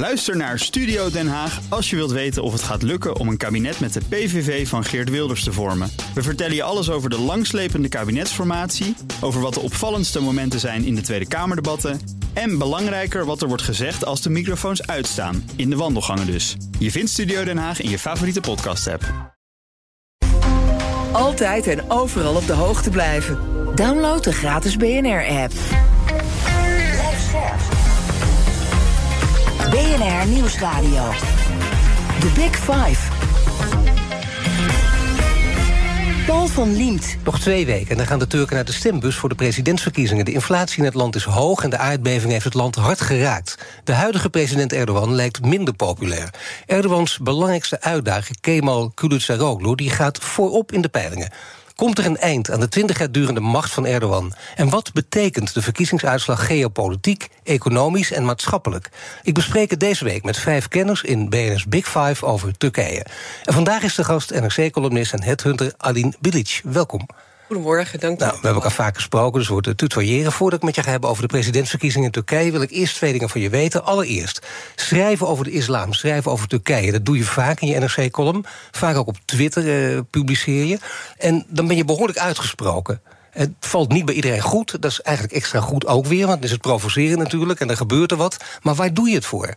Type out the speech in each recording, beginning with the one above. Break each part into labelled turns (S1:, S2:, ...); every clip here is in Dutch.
S1: Luister naar Studio Den Haag als je wilt weten of het gaat lukken om een kabinet met de PVV van Geert Wilders te vormen. We vertellen je alles over de langslepende kabinetsformatie, over wat de opvallendste momenten zijn in de Tweede Kamerdebatten en belangrijker wat er wordt gezegd als de microfoons uitstaan, in de wandelgangen dus. Je vindt Studio Den Haag in je favoriete podcast-app.
S2: Altijd en overal op de hoogte blijven. Download de gratis BNR-app. BNR Nieuwsradio. The Big Five. Paul van Liemt.
S3: Nog twee weken en dan gaan de Turken naar de stembus voor de presidentsverkiezingen. De inflatie in het land is hoog en de aardbeving heeft het land hard geraakt. De huidige president Erdogan lijkt minder populair. Erdogans belangrijkste uitdager, Kemal Kılıçdaroğlu, die gaat voorop in de peilingen. Komt er een eind aan de 20 jaar durende macht van Erdogan? En wat betekent de verkiezingsuitslag geopolitiek, economisch en maatschappelijk? Ik bespreek het deze week met vijf kenners in BNS Big Five over Turkije. En vandaag is de gast NRC-columnist en headhunter Aline Bilic. Welkom.
S4: Goedemorgen, dank u.
S3: Nou, we hebben elkaar vaak gesproken, dus we worden tutoyeren. Voordat ik met je ga hebben over de presidentsverkiezingen in Turkije... wil ik eerst twee dingen van je weten. Allereerst, schrijven over de islam, schrijven over Turkije. Dat doe je vaak in je NRC-column. Vaak ook op Twitter uh, publiceer je. En dan ben je behoorlijk uitgesproken. Het valt niet bij iedereen goed. Dat is eigenlijk extra goed ook weer, want is het provoceren natuurlijk... en dan gebeurt er wat. Maar waar doe je het voor?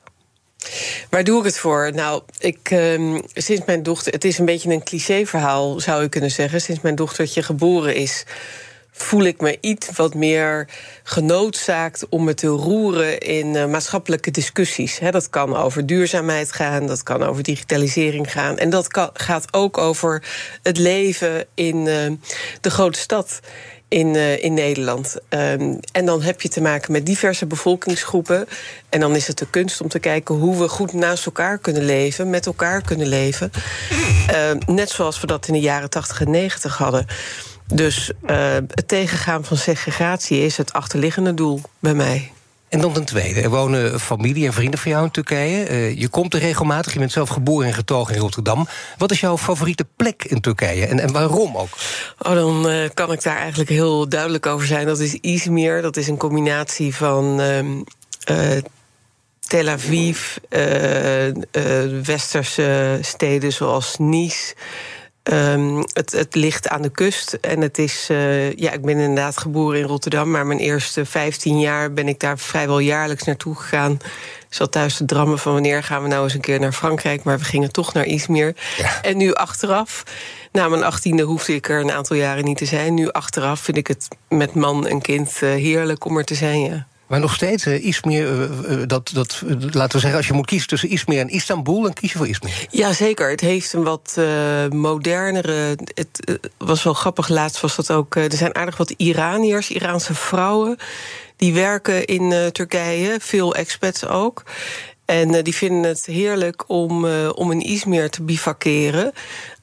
S4: Waar doe ik het voor? Nou, ik, uh, sinds mijn dochter. Het is een beetje een clichéverhaal, zou je kunnen zeggen. Sinds mijn dochtertje geboren is. Voel ik me iets wat meer genoodzaakt om me te roeren in uh, maatschappelijke discussies. Dat kan over duurzaamheid gaan, dat kan over digitalisering gaan. En dat kan, gaat ook over het leven in uh, de grote stad in, uh, in Nederland. Um, en dan heb je te maken met diverse bevolkingsgroepen. En dan is het de kunst om te kijken hoe we goed naast elkaar kunnen leven, met elkaar kunnen leven. Uh, net zoals we dat in de jaren 80 en 90 hadden. Dus uh, het tegengaan van segregatie is het achterliggende doel bij mij.
S3: En dan ten tweede, er wonen familie en vrienden van jou in Turkije. Uh, je komt er regelmatig, je bent zelf geboren en getogen in Rotterdam. Wat is jouw favoriete plek in Turkije en, en waarom ook?
S4: Oh, dan uh, kan ik daar eigenlijk heel duidelijk over zijn. Dat is Izmir, dat is een combinatie van... Uh, Tel Aviv, westerse steden zoals Nice... Um, het, het, ligt aan de kust en het is. Uh, ja, ik ben inderdaad geboren in Rotterdam, maar mijn eerste 15 jaar ben ik daar vrijwel jaarlijks naartoe gegaan. Ik zat thuis te drammen van wanneer gaan we nou eens een keer naar Frankrijk, maar we gingen toch naar Izmir. Ja. En nu achteraf, na mijn achttiende hoefde ik er een aantal jaren niet te zijn. Nu achteraf vind ik het met man en kind uh, heerlijk om er te zijn. Ja.
S3: Maar nog steeds, uh, dat, dat, laten we zeggen, als je moet kiezen tussen Izmir en Istanbul, dan kies je voor Izmir.
S4: Jazeker, het heeft een wat modernere. Het was wel grappig, laatst was dat ook. er zijn aardig wat Iraniërs, Iraanse vrouwen. Die werken in Turkije, veel expats ook. En die vinden het heerlijk om, om in Izmir te bivakeren.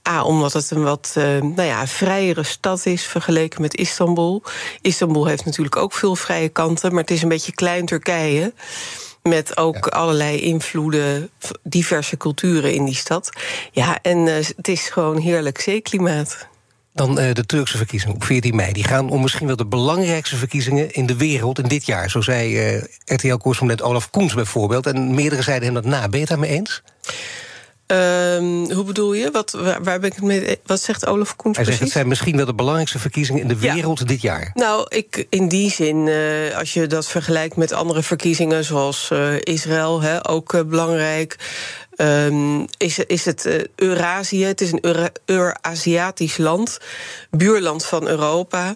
S4: A, omdat het een wat uh, nou ja, vrijere stad is vergeleken met Istanbul. Istanbul heeft natuurlijk ook veel vrije kanten, maar het is een beetje klein Turkije. Met ook ja. allerlei invloeden, diverse culturen in die stad. Ja, en het is gewoon heerlijk zeeklimaat.
S3: Dan uh, de Turkse verkiezingen op 14 mei. Die gaan om misschien wel de belangrijkste verkiezingen in de wereld in dit jaar. Zo zei uh, RTL-correspondent Olaf Koens bijvoorbeeld. En meerdere zeiden hem dat na. Ben je het daarmee eens?
S4: Um, hoe bedoel je? Wat, waar, waar, ben ik het mee? Wat zegt Olaf Koens?
S3: Hij zegt het zijn misschien wel de belangrijkste verkiezingen in de wereld ja. dit jaar.
S4: Nou, ik, in die zin, uh, als je dat vergelijkt met andere verkiezingen, zoals uh, Israël, hè, ook uh, belangrijk. Um, is, is het Eurazië? Het is een Euraziatisch land, buurland van Europa.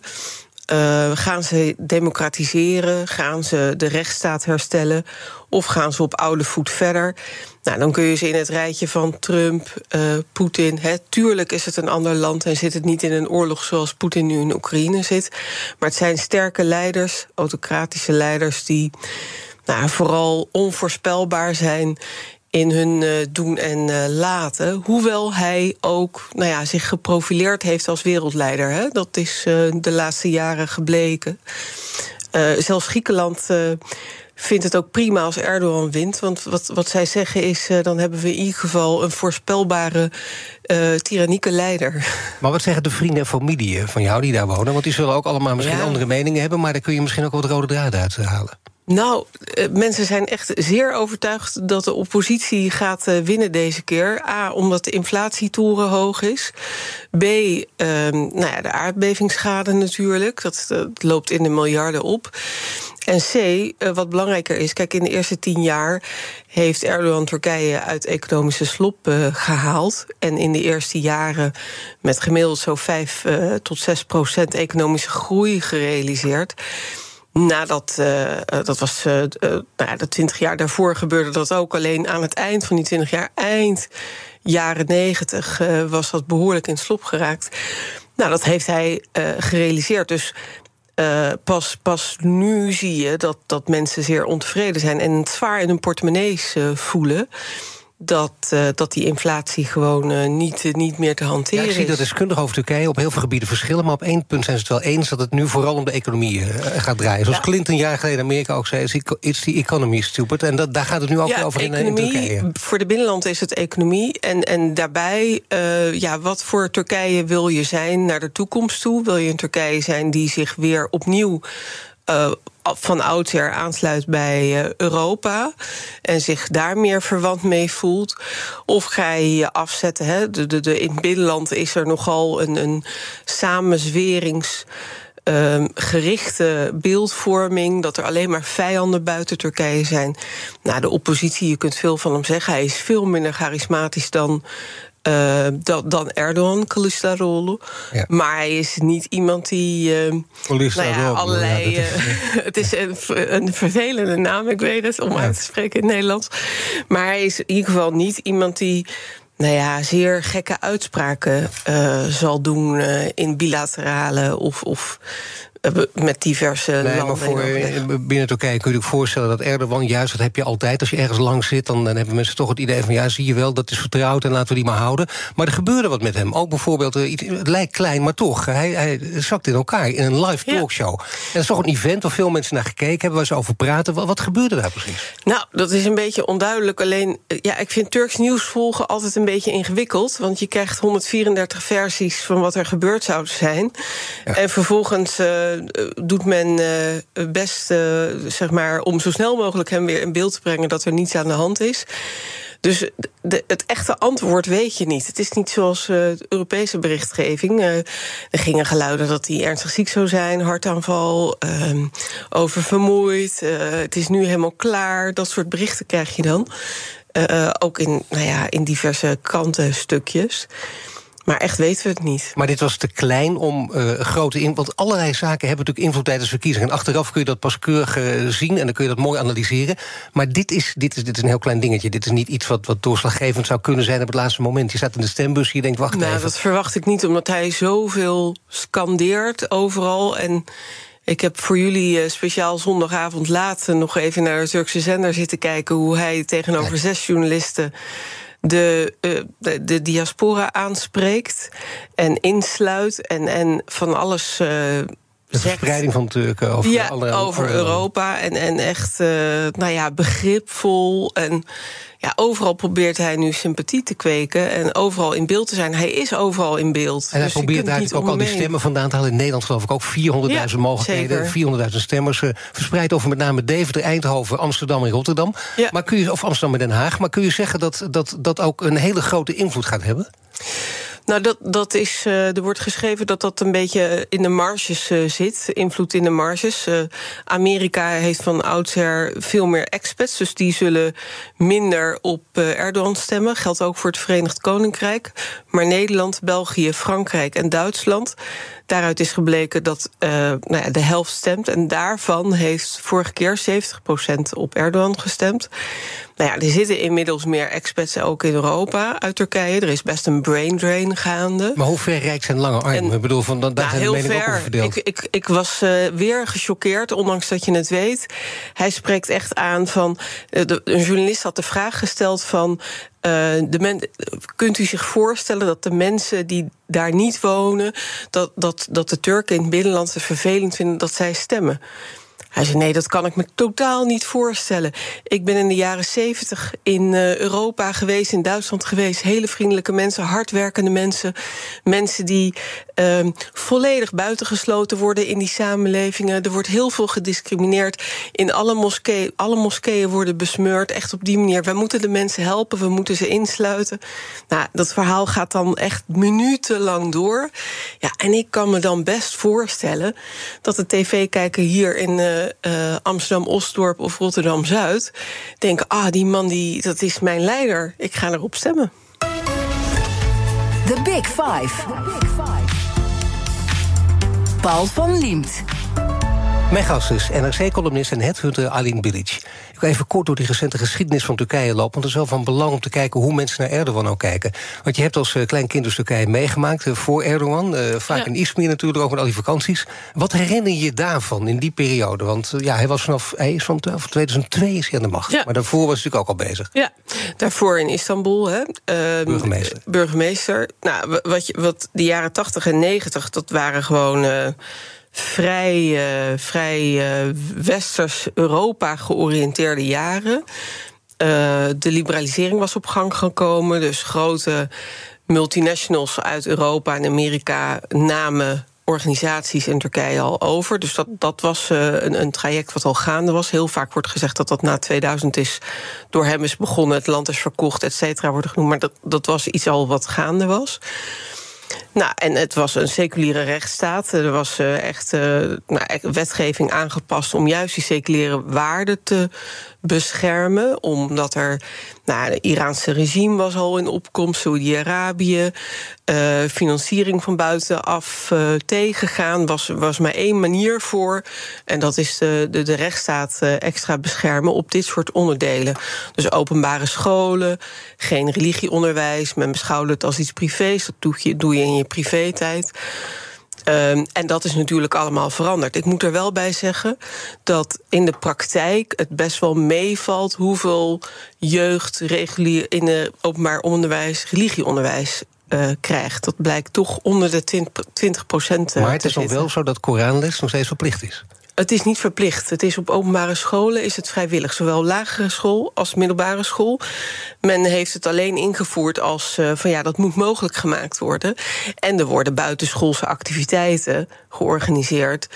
S4: Uh, gaan ze democratiseren? Gaan ze de rechtsstaat herstellen? Of gaan ze op oude voet verder? Nou, dan kun je ze in het rijtje van Trump, uh, Poetin. Tuurlijk is het een ander land en zit het niet in een oorlog zoals Poetin nu in Oekraïne zit. Maar het zijn sterke leiders, autocratische leiders, die nou, vooral onvoorspelbaar zijn in hun uh, doen en uh, laten. Hoewel hij ook nou ja, zich geprofileerd heeft als wereldleider. Hè? Dat is uh, de laatste jaren gebleken. zelfs Griekenland vindt het ook prima als Erdogan wint. Want wat, wat zij zeggen is, dan hebben we in ieder geval... een voorspelbare, tyrannieke leider.
S3: Maar wat zeggen de vrienden en familie van jou die daar wonen? Want die zullen ook allemaal misschien ja. andere meningen hebben... maar daar kun je misschien ook wat rode draad uit halen.
S4: Nou, eh, mensen zijn echt zeer overtuigd dat de oppositie gaat eh, winnen deze keer. A, omdat de inflatie torenhoog is. B, ehm, nou ja, de aardbevingsschade natuurlijk. Dat, dat, loopt in de miljarden op. En C, eh, wat belangrijker is, kijk, in de eerste tien jaar heeft Erdogan Turkije uit economische slop gehaald. En in de eerste jaren met gemiddeld zo 5 tot 6 procent economische groei gerealiseerd. Nadat, uh, dat was uh, nou ja, de twintig jaar daarvoor gebeurde dat ook. Alleen aan het eind van die twintig jaar, eind jaren negentig, was dat behoorlijk in slop geraakt. Nou, dat heeft hij gerealiseerd. Dus pas, pas nu zie je dat, dat mensen zeer ontevreden zijn en het zwaar in hun portemonnees voelen dat, uh, dat die inflatie gewoon uh, niet, uh, niet meer te hanteren
S3: ja, ik zie dat deskundigen over Turkije op heel veel gebieden verschillen... maar op één punt zijn ze het wel eens dat het nu vooral om de economie gaat draaien. Zoals ja. Clinton een jaar geleden in Amerika ook zei... is die economy stupid. En dat, daar gaat het nu ook
S4: ja,
S3: over
S4: economie,
S3: in, Turkije.
S4: Voor de binnenland is het economie. En, en daarbij, ja, wat voor Turkije wil je zijn naar de toekomst toe? Wil je een Turkije zijn die zich weer opnieuw... Uh, van oudsher aansluit bij uh, Europa en zich daar meer verwant mee voelt? Of ga je afzetten? Hè? De, in het binnenland is er nogal een, een gerichte beeldvorming, dat er alleen maar vijanden buiten Turkije zijn. Nou, de oppositie, je kunt veel van hem zeggen. Hij is veel minder charismatisch dan uh, dan, dan Erdogan, Kılıçdaroğlu. Ja. Maar hij is niet iemand die... Uh, nou ja, allerlei... Ja, is, uh, het is een, een, vervelende naam, ik weet het, om uit te spreken in het Nederlands. Maar hij is in ieder geval niet iemand die... Nou ja, zeer gekke uitspraken zal doen in bilaterale of, of met diverse nee, landen.
S3: Maar voor, binnen Turkije kun je je voorstellen dat Erdogan, juist dat heb je altijd. Als je ergens lang zit, dan, dan hebben mensen toch het idee van ja, zie je wel, dat is vertrouwd en laten we die maar houden. Maar er gebeurde wat met hem. Ook bijvoorbeeld, het lijkt klein, maar toch. Hij, hij zakt in elkaar in een live talkshow. Ja. En dat is toch een event waar veel mensen naar gekeken hebben, waar ze over praten. Wat, wat gebeurde daar precies?
S4: Nou, dat is een beetje onduidelijk. Alleen, ja, ik vind Turks nieuws volgen altijd een beetje ingewikkeld. Want je krijgt 134 versies van wat er gebeurd zou zijn. Ja. En vervolgens. Uh, doet men uh, best, uh, zeg maar, om zo snel mogelijk hem weer in beeld te brengen dat er niets aan de hand is. Dus de, het echte antwoord weet je niet. Het is niet zoals de Europese berichtgeving. Er gingen geluiden dat hij ernstig ziek zou zijn, hartaanval, uh, oververmoeid. het is nu helemaal klaar. Dat soort berichten krijg je dan. ook in, nou ja, in diverse krantenstukjes. Maar echt weten we het niet.
S3: Maar dit was te klein om uh, grote in. Want allerlei zaken hebben natuurlijk invloed tijdens verkiezingen. En achteraf kun je dat pas keurig uh, zien en dan kun je dat mooi analyseren. Maar dit is, dit is, dit is een heel klein dingetje. Dit is niet iets wat, wat doorslaggevend zou kunnen zijn op het laatste moment. Je staat in de stembus, je denkt, wacht
S4: nou,
S3: even.
S4: Dat verwacht ik niet, omdat hij zoveel scandeert overal. En ik heb voor jullie uh, speciaal zondagavond laat nog even naar de Turkse zender zitten kijken... hoe hij tegenover zes journalisten de, uh, de, de, diaspora aanspreekt en insluit en, en van alles. Uh,
S3: de verspreiding van Turken over,
S4: ja,
S3: alle,
S4: over Europa. En, en echt, uh, nou ja, begripvol. En ja, overal probeert hij nu sympathie te kweken en overal in beeld te zijn. Hij is overal in beeld.
S3: En hij
S4: dus
S3: probeert eigenlijk ook al die stemmen vandaan te halen. In Nederland geloof ik ook 400.000 ja, mogelijkheden. 400.000 stemmers. Uh, verspreid over met name Deventer, Eindhoven, Amsterdam en Rotterdam. Ja. Maar kun je, of Amsterdam en Den Haag. Maar kun je zeggen dat dat, dat ook een hele grote invloed gaat hebben?
S4: Nou, dat, dat is, uh, er wordt geschreven dat dat een beetje in de marges uh, zit. Invloed in de marges. Uh, Amerika heeft van oudsher veel meer expats. Dus die zullen minder op Erdogan stemmen. Geldt ook voor het Verenigd Koninkrijk. Maar Nederland, België, Frankrijk en Duitsland... Daaruit is gebleken dat nou ja, de helft stemt. En daarvan heeft vorige keer 70% op Erdogan gestemd. Nou ja, er zitten inmiddels meer expats ook in Europa uit Turkije. Er is best een brain drain gaande.
S3: Maar hoe ver reikt zijn lange arm? ik bedoel, van, daar nou, zijn de ver.
S4: Ik, ik, ik was uh, weer gechoqueerd, ondanks dat je het weet. Hij spreekt echt aan van... Uh, de, een journalist had de vraag gesteld van... Uh, de men, kunt u zich voorstellen dat de mensen die daar niet wonen... dat, dat, dat de Turken in het binnenland het vervelend vinden dat zij stemmen? Hij zei: Nee, dat kan ik me totaal niet voorstellen. Ik ben in de jaren zeventig in eh, Europa geweest, in Duitsland geweest. Hele vriendelijke mensen, hardwerkende mensen. Mensen die uh, volledig buitengesloten worden in die samenlevingen. Er wordt heel veel gediscrimineerd. In alle moskeeën, alle moskeeën worden besmeurd. Echt op die manier. Wij moeten de mensen helpen, we moeten ze insluiten. Nou, dat verhaal gaat dan echt minutenlang door. Ja, en ik kan me dan best voorstellen dat de tv-kijker hier in uh, uh, Amsterdam-Osdorp of Rotterdam-Zuid denken: ah, die man die, dat is mijn leider. Ik ga erop stemmen.
S2: The Big Five. Paul van Liemt.
S3: Mijn gast is NRC-columnist en headhunter Alin Bilic. Ik wil even kort door die recente geschiedenis van Turkije lopen... want het is wel van belang om te kijken hoe mensen naar Erdogan ook kijken. Want je hebt als uh, klein kind dus Turkije meegemaakt uh, voor Erdogan. Uh, vaak ja. in Izmir natuurlijk, ook met al die vakanties. Wat herinner je daarvan in die periode? Want ja, hij was vanaf hij is van 2002 is hij aan de macht. Ja. Maar daarvoor was hij natuurlijk ook al bezig.
S4: Ja, daarvoor in Istanbul. Hè.
S3: Ehm, burgemeester.
S4: Burgemeester. Nou, wat, je, wat de jaren 80 en 90, dat waren gewoon vrij, uh, vrij uh, westers Europa georiënteerde jaren. Uh, de liberalisering was op gang gekomen, dus grote multinationals uit Europa en Amerika namen organisaties in Turkije al over. Dus dat, dat was een, een traject wat al gaande was. Heel vaak wordt gezegd dat dat na 2000 is door hem is begonnen, het land is verkocht, et cetera, wordt genoemd. Maar dat, dat was iets al wat gaande was. Nou, en het was een seculiere rechtsstaat. Er was uh, echt uh, nou, wetgeving aangepast om juist die seculiere waarden te beschermen. Omdat er. Nou, het Iraanse regime was al in opkomst, Saudi-Arabië. Uh, financiering van buitenaf uh, tegengaan was, was maar één manier voor. En dat is de, de, de rechtsstaat uh, extra beschermen op dit soort onderdelen. Dus openbare scholen, geen religieonderwijs. Men beschouwde het als iets privés. Dat doe je, doe je in je privé-tijd. Um, en dat is natuurlijk allemaal veranderd. Ik moet er wel bij zeggen dat in de praktijk het best wel meevalt hoeveel jeugd regulier in het openbaar onderwijs, religieonderwijs uh, krijgt. Dat blijkt toch onder de 20 procent.
S3: Maar het is nog wel zo dat Koranles nog steeds verplicht is.
S4: Het is niet verplicht. Het is op openbare scholen is het vrijwillig. Zowel lagere school als middelbare school. Men heeft het alleen ingevoerd als uh, van ja, dat moet mogelijk gemaakt worden. En er worden buitenschoolse activiteiten georganiseerd.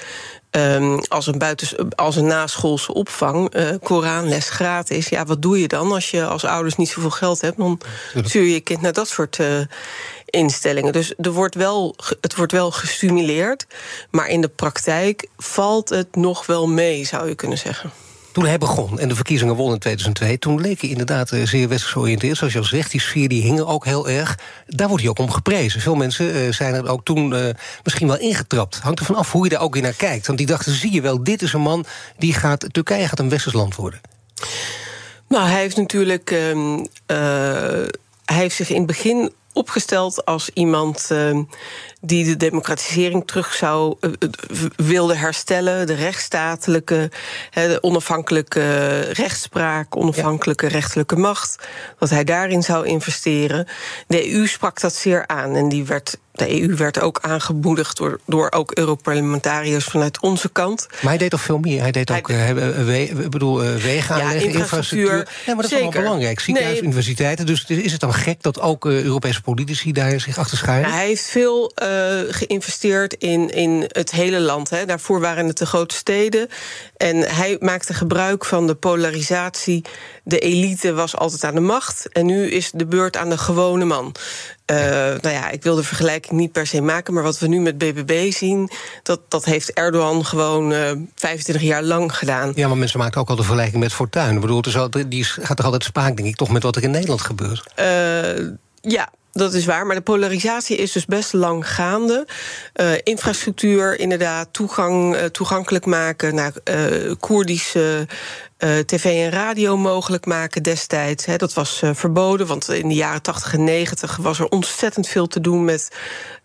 S4: Um, als, een buitens, als een naschoolse opvang, uh, Koranles gratis. Ja, wat doe je dan als je als ouders niet zoveel geld hebt? Dan stuur je je kind naar dat soort uh, instellingen. Dus er wordt wel, het wordt wel gestimuleerd. Maar in de praktijk valt het nog wel mee, zou je kunnen zeggen.
S3: Toen hij begon en de verkiezingen won in 2002... toen leek hij inderdaad eh, zeer westers georiënteerd. Zoals je al zegt, die sfeer die hing ook heel erg. Daar wordt hij ook om geprezen. Veel mensen uh, zijn er ook toen uh, misschien wel ingetrapt. Hangt er van af hoe je daar ook weer naar kijkt. Want die dachten, zie je wel, dit is een man... die gaat, Turkije gaat een westers land worden.
S4: Nou, hij heeft natuurlijk... Um, hij heeft zich in het begin opgesteld als iemand uh, die de democratisering terug zou uh, wilde herstellen, de rechtsstatelijke, de onafhankelijke rechtspraak, onafhankelijke rechterlijke macht, dat hij daarin zou investeren. De EU sprak dat zeer aan en die werd de EU werd ook aangemoedigd door, door ook Europarlementariërs vanuit onze kant.
S3: Maar hij deed toch veel meer? Hij deed ook hij, uh, we, bedoel, uh, wegen aanleggen,
S4: ja, infrastructuur.
S3: Ja, maar dat is allemaal belangrijk. Ziekenhuis, nee. universiteiten. Dus is het dan gek dat ook uh, Europese politici daar zich achter scharen?
S4: Hij heeft veel geïnvesteerd in, in het hele land. Hè. Daarvoor waren het de grote steden. En hij maakte gebruik van de polarisatie. De elite was altijd aan de macht. En nu is de beurt aan de gewone man. Uh, nou ja, ik wil de vergelijking niet per se maken, maar wat we nu met BBB zien, dat, dat heeft Erdogan gewoon uh, 25 jaar lang gedaan.
S3: Ja, maar mensen maken ook al de vergelijking met Fortuyn. Ik bedoel, het die gaat toch altijd spaak, denk ik, toch met wat er in Nederland gebeurt?
S4: Uh, ja, dat is waar, maar de polarisatie is dus best lang gaande. Uh, infrastructuur, inderdaad, toegang, uh, toegankelijk maken naar uh, Koerdische tv en radio mogelijk maken destijds. Dat was verboden, want in de jaren 80 en 90 was er ontzettend veel te doen met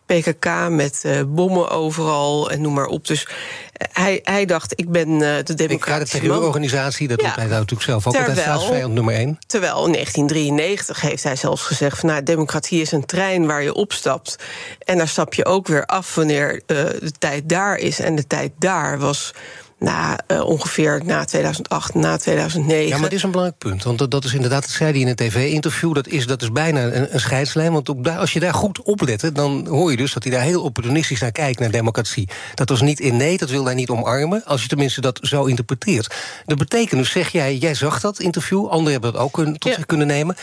S4: PKK met uh, bommen overal en noem maar op. Dus uh, hij, hij dacht, ik ben uh, de democratische
S3: man. De organisatie, dat ja. doet hij natuurlijk zelf ook terwijl, staatsvijand nummer één.
S4: Terwijl in 1993 heeft hij zelfs gezegd... van, nou, democratie is een trein waar je opstapt. En daar stap je ook weer af wanneer de tijd daar is. En de tijd daar was na uh, ongeveer na 2008, na 2009.
S3: Ja, maar dit is een belangrijk punt. Want dat, dat is inderdaad, dat zei hij in een tv-interview... dat is, dat is bijna een, een scheidslijn. Want als je daar goed oplette, dan hoor je dus... dat hij daar heel opportunistisch naar kijkt, naar democratie. Dat was niet in nee, dat wil hij niet omarmen. Als je tenminste dat zo interpreteert. Dat betekent dus, zeg jij, jij zag dat interview... anderen hebben dat ook tot ja. zich kunnen nemen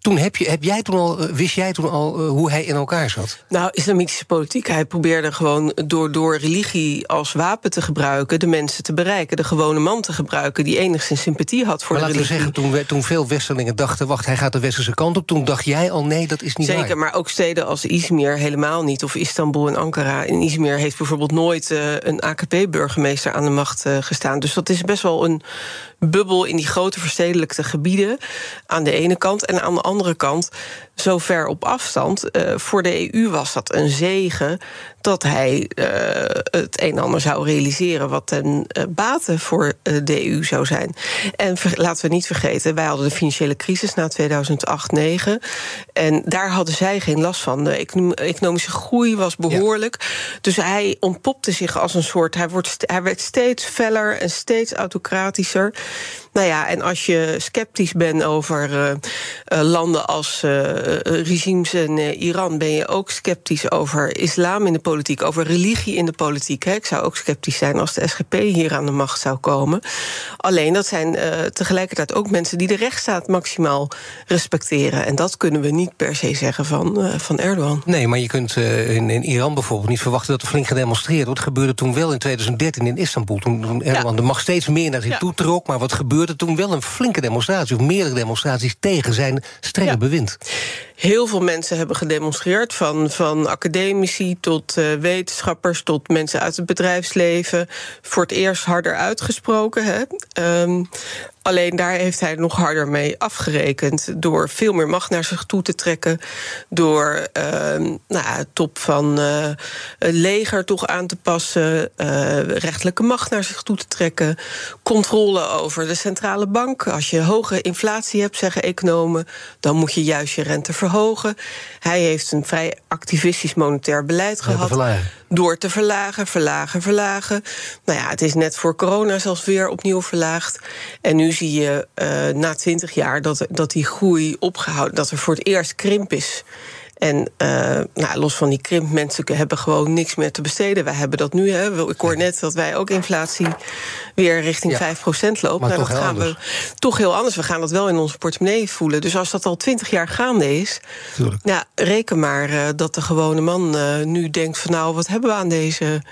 S3: toen heb, je, heb jij toen al, eh, wist jij toen al uh, hoe hij in elkaar zat?
S4: Nou, islamitische politiek. Hij probeerde gewoon door, door religie als wapen te gebruiken... de mensen te bereiken, de gewone man te gebruiken... die enigszins sympathie had voor
S3: maar
S4: de religie.
S3: laten we zeggen, toen, toen veel Westerlingen dachten... wacht, hij gaat de westerse kant op. Toen dacht jij al, nee, dat is niet
S4: Zeker,
S3: waar.
S4: maar ook steden als Izmir helemaal niet. Of Istanbul en Ankara. In Izmir heeft bijvoorbeeld nooit uh, een AKP-burgemeester aan de macht uh, gestaan. Dus dat is best wel een bubbel in die grote verstedelijkte gebieden... aan de ene kant. En aan de andere kant, zo ver op afstand... Uh, voor de EU was dat een zegen dat hij uh, het een en ander zou realiseren... wat ten uh, bate voor de EU zou zijn. En laten we niet vergeten, wij hadden de financiële crisis na 2008-2009... en daar hadden zij geen last van. De economische groei was behoorlijk. Ja. Dus hij ontpopte zich als een soort... Hij, wordt, hij werd steeds feller en steeds autocratischer... Nou ja, en als je sceptisch bent over landen als regimes in Iran, ben je ook sceptisch over islam in de politiek, over religie in de politiek. Hè. Ik zou ook sceptisch zijn als de SGP hier aan de macht zou komen. Alleen dat zijn tegelijkertijd ook mensen die de rechtsstaat maximaal respecteren. En dat kunnen we niet per se zeggen van, van Erdogan.
S3: Nee, maar je kunt in, in, Iran bijvoorbeeld niet verwachten dat er flink gedemonstreerd wordt. Gebeurde toen wel in 2013 in Istanbul. Toen, toen Erdogan ja. de macht steeds meer naar zich ja. toe trok. Maar wat gebeurde toen wel een flinke demonstratie... of meerdere demonstraties tegen zijn strenge ja. bewind.
S4: Heel veel mensen hebben gedemonstreerd. Van, van academici tot uh, wetenschappers tot mensen uit het bedrijfsleven. Voor het eerst harder uitgesproken. Hè. Um, Alleen daar heeft hij nog harder mee afgerekend. Door veel meer macht naar zich toe te trekken. Door uh, nou, top van uh, het leger toch aan te passen. Uh, rechtelijke macht naar zich toe te trekken. Controle over de centrale bank. Als je hoge inflatie hebt, zeggen economen. dan moet je juist je rente verhogen. Hij heeft een vrij activistisch monetair beleid gehad. Door te verlagen, verlagen, verlagen. Nou ja, het is net voor corona zelfs weer opnieuw verlaagd. En nu zie je uh, na twintig jaar dat, dat die groei opgehouden, dat er voor het eerst krimp is. En uh, nou, los van die krimp, mensen hebben gewoon niks meer te besteden. Wij hebben dat nu. Hè. Ik hoor net dat wij ook inflatie weer richting ja, 5% loopt.
S3: Maar nou,
S4: dat
S3: gaan
S4: anders. we toch heel anders. We gaan dat wel in onze portemonnee voelen. Dus als dat al 20 jaar gaande is,
S3: Tuurlijk.
S4: ja, reken maar uh, dat de gewone man uh, nu denkt van nou, wat hebben we aan deze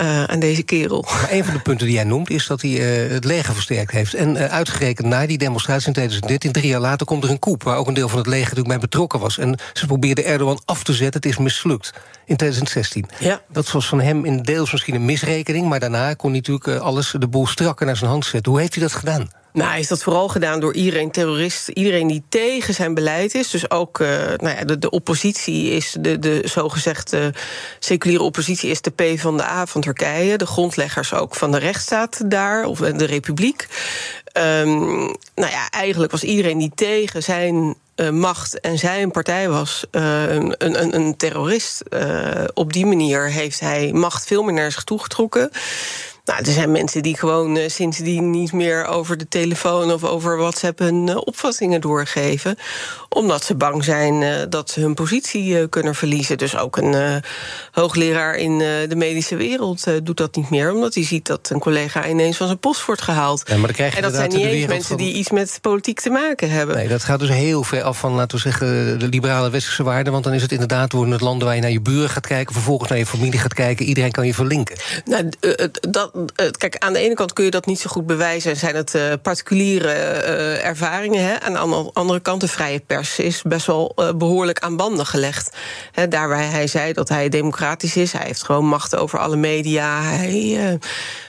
S4: uh, aan deze kerel.
S3: Maar een van de punten die jij noemt is dat hij uh, het leger versterkt heeft. En uh, uitgerekend na die demonstratie in 2013, drie jaar later, komt er een coup... waar ook een deel van het leger natuurlijk bij betrokken was. En ze probeerden Erdogan af te zetten. Het is mislukt in 2016.
S4: Ja.
S3: Dat was van hem in deels misschien een misrekening... maar daarna kon hij natuurlijk alles de boel strakker naar zijn hand zetten. Hoe heeft hij dat gedaan?
S4: Nou, is dat vooral gedaan door iedereen terrorist, iedereen die tegen zijn beleid is. Dus ook uh, nou ja, de, oppositie is, de, de zogezegde seculiere oppositie is de P van de A van Turkije. De grondleggers ook van de rechtsstaat daar, of de republiek. Um, nou ja, eigenlijk was iedereen die tegen zijn uh, macht en zijn partij was uh, een, een, een, terrorist. Op die manier heeft hij macht veel meer naar zich toegetrokken. Nou, er zijn mensen die gewoon uh, sindsdien niet meer over de telefoon of over WhatsApp hun uh, opvattingen doorgeven. Omdat ze bang zijn uh, dat ze hun positie kunnen verliezen. Dus ook een hoogleraar in de medische wereld doet dat niet meer. Omdat hij ziet dat een collega ineens van zijn post wordt gehaald.
S3: Ja, maar dan krijg je
S4: en dat zijn niet eens mensen
S3: van...
S4: die iets met politiek te maken hebben.
S3: Nee, dat gaat dus heel ver af van, laten we zeggen, de liberale westerse waarden. Want dan is het inderdaad worden het landen waar je naar je buren gaat kijken, vervolgens naar je familie gaat kijken. Iedereen kan je verlinken.
S4: Nou, dat kijk, aan de ene kant kun je dat niet zo goed bewijzen. Zijn het uh, particuliere uh, ervaringen. Hè? Aan de andere kant, de vrije pers is best wel behoorlijk aan banden gelegd. Hè, daar waar hij zei dat hij democratisch is. Hij heeft gewoon macht over alle media. Hij.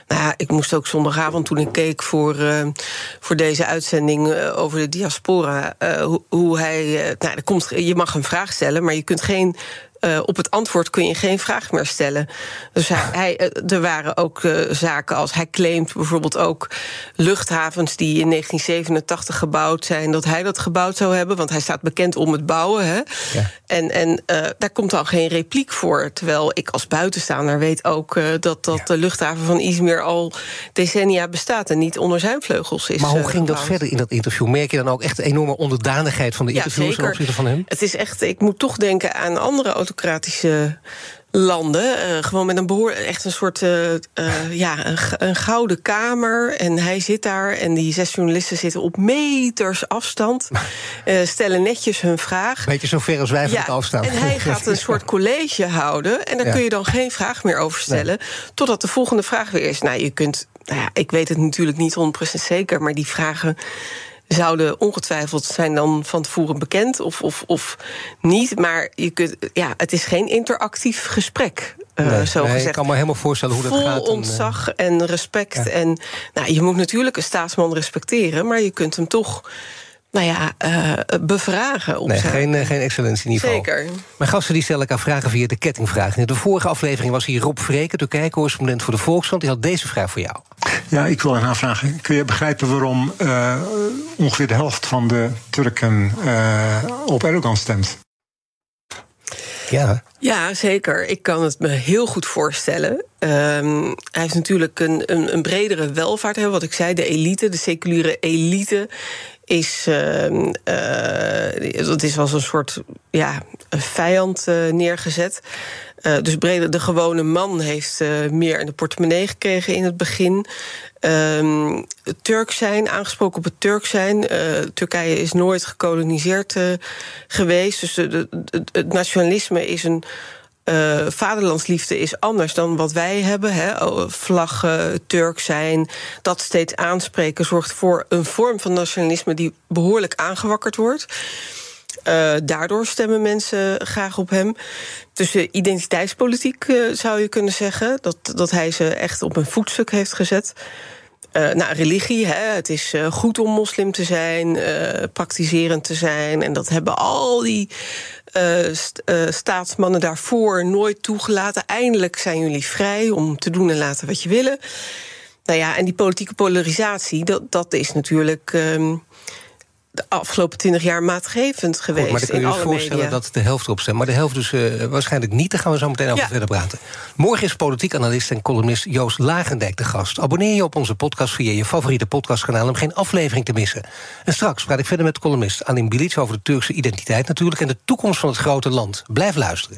S4: Nou ja, ik moest ook zondagavond toen ik keek voor, voor deze uitzending over de diaspora. Hoe, hoe, hij. nou, er komt, je mag een vraag stellen, maar je kunt geen op het antwoord kun je geen vraag meer stellen. Dus hij, hij er waren ook zaken als hij claimt bijvoorbeeld ook luchthavens die in 1987 gebouwd zijn, dat hij dat gebouwd zou hebben, want hij staat bekend om het bouwen. Hè? Ja. En, en daar komt al geen repliek voor. Terwijl ik als buitenstaander weet ook dat, dat de luchthaven van Izmir al decennia bestaat en niet onder zijn vleugels is.
S3: Maar hoe ging dat verder in dat interview? Merk je dan ook echt de enorme onderdanigheid van de interviewers ja, opzichte van hem?
S4: Het is echt, ik moet toch denken aan andere autocratische landen. Uh, gewoon met een behoor, echt een soort uh, uh, ja, een, een, gouden kamer. En hij zit daar en die zes journalisten zitten op meters afstand. stellen netjes hun vraag.
S3: Beetje zo ver als wij van
S4: ja,
S3: het afstand.
S4: En hij gaat een soort college houden. En daar kun je dan geen vraag meer over stellen. Totdat de volgende vraag weer is. Nou, je kunt. Nou ja, ik weet het natuurlijk niet 100% zeker, maar die vragen zouden ongetwijfeld zijn dan van tevoren bekend of, of, of niet. Maar je kunt, ja, het is geen interactief gesprek. Uh, nee, zo gezegd.
S3: Ik kan me helemaal voorstellen hoe dat gaat.
S4: Vol ontzag en, respect. En nou, je moet natuurlijk een staatsman respecteren, maar je kunt hem toch nou ja, uh, bevragen. Op
S3: nee, geen, uh, geen excellentieniveau.
S4: Zeker.
S3: Mijn gasten die stel ik aan vragen via de kettingvraag. In de vorige aflevering was hier Rob Vreken, Turkije-correspondent voor de Volkskrant. Die had deze vraag voor jou.
S5: Ja, ik wil aan haar vragen. Kun je begrijpen waarom uh, ongeveer de helft van de Turken op Erdogan stemt?
S3: Ja.
S4: ja, zeker. Ik kan het me heel goed voorstellen. Um, hij heeft natuurlijk een, een, een bredere welvaart. Hè, wat ik zei, de elite, de seculiere elite is, uh, uh, dat is als een soort ja, vijand uh, neergezet. dus breder, de gewone man heeft meer in de portemonnee gekregen in het begin. Um, Turk zijn, aangesproken op het Turk zijn. Turkije is nooit gekoloniseerd geweest. Dus het nationalisme is een uh, vaderlandsliefde is anders dan wat wij hebben. Hè. Oh, vlaggen, Turk zijn, dat steeds aanspreken zorgt voor een vorm van nationalisme die behoorlijk aangewakkerd wordt. Uh, daardoor stemmen mensen graag op hem. Dus de identiteitspolitiek zou je kunnen zeggen. Dat, dat hij ze echt op een voetstuk heeft gezet. Uh, nou, religie, hè, het is uh, goed om moslim te zijn, uh, praktiserend te zijn. En dat hebben al die st staatsmannen daarvoor nooit toegelaten. Eindelijk zijn jullie vrij om te doen en laten wat je willen. Nou ja, en die politieke polarisatie, dat, dat is natuurlijk. Um, de afgelopen twintig jaar maatgevend geweest. Goed,
S3: maar dan kun je je voorstellen
S4: media.
S3: dat de helft erop stemt. Maar de helft dus uh, waarschijnlijk niet. Daar gaan we zo meteen over ja. verder praten. Morgen is politiek analist en columnist Joost Lagendijk de gast. Abonneer je op onze podcast via je favoriete podcastkanaal... om geen aflevering te missen. En straks praat ik verder met columnist Alim Bilic... over de Turkse identiteit natuurlijk... en de toekomst van het grote land. Blijf luisteren.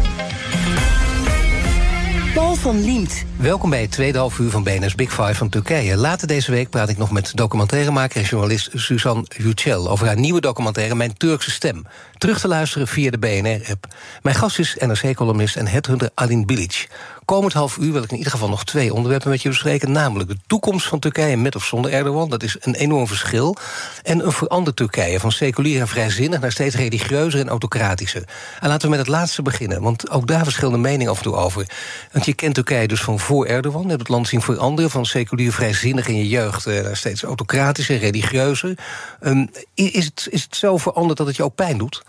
S2: Paul van Liemt.
S3: Welkom bij het tweede half uur van BNS Big Five van Turkije. Later deze week praat ik nog met documentairemaker en journalist Suzanne Yücel... over haar nieuwe documentaire Mijn Turkse Stem. Terug te luisteren via de BNR-app. Mijn gast is NRC-columnist en headhunter Alin Bilic. Komend half uur wil ik in ieder geval nog twee onderwerpen met je bespreken. Namelijk de toekomst van Turkije met of zonder Erdogan. Dat is een enorm verschil. En een veranderd Turkije, van seculier en vrijzinnig... naar steeds religieuzer en autocratischer. En laten we met het laatste beginnen, want ook daar verschillende meningen af en toe over. Want je kent Turkije dus van voor Erdogan. Je het land zien veranderen van seculier vrijzinnig in je jeugd... naar steeds autocratischer, religieuzer. Um, is, het, is het zo veranderd dat het je ook pijn doet?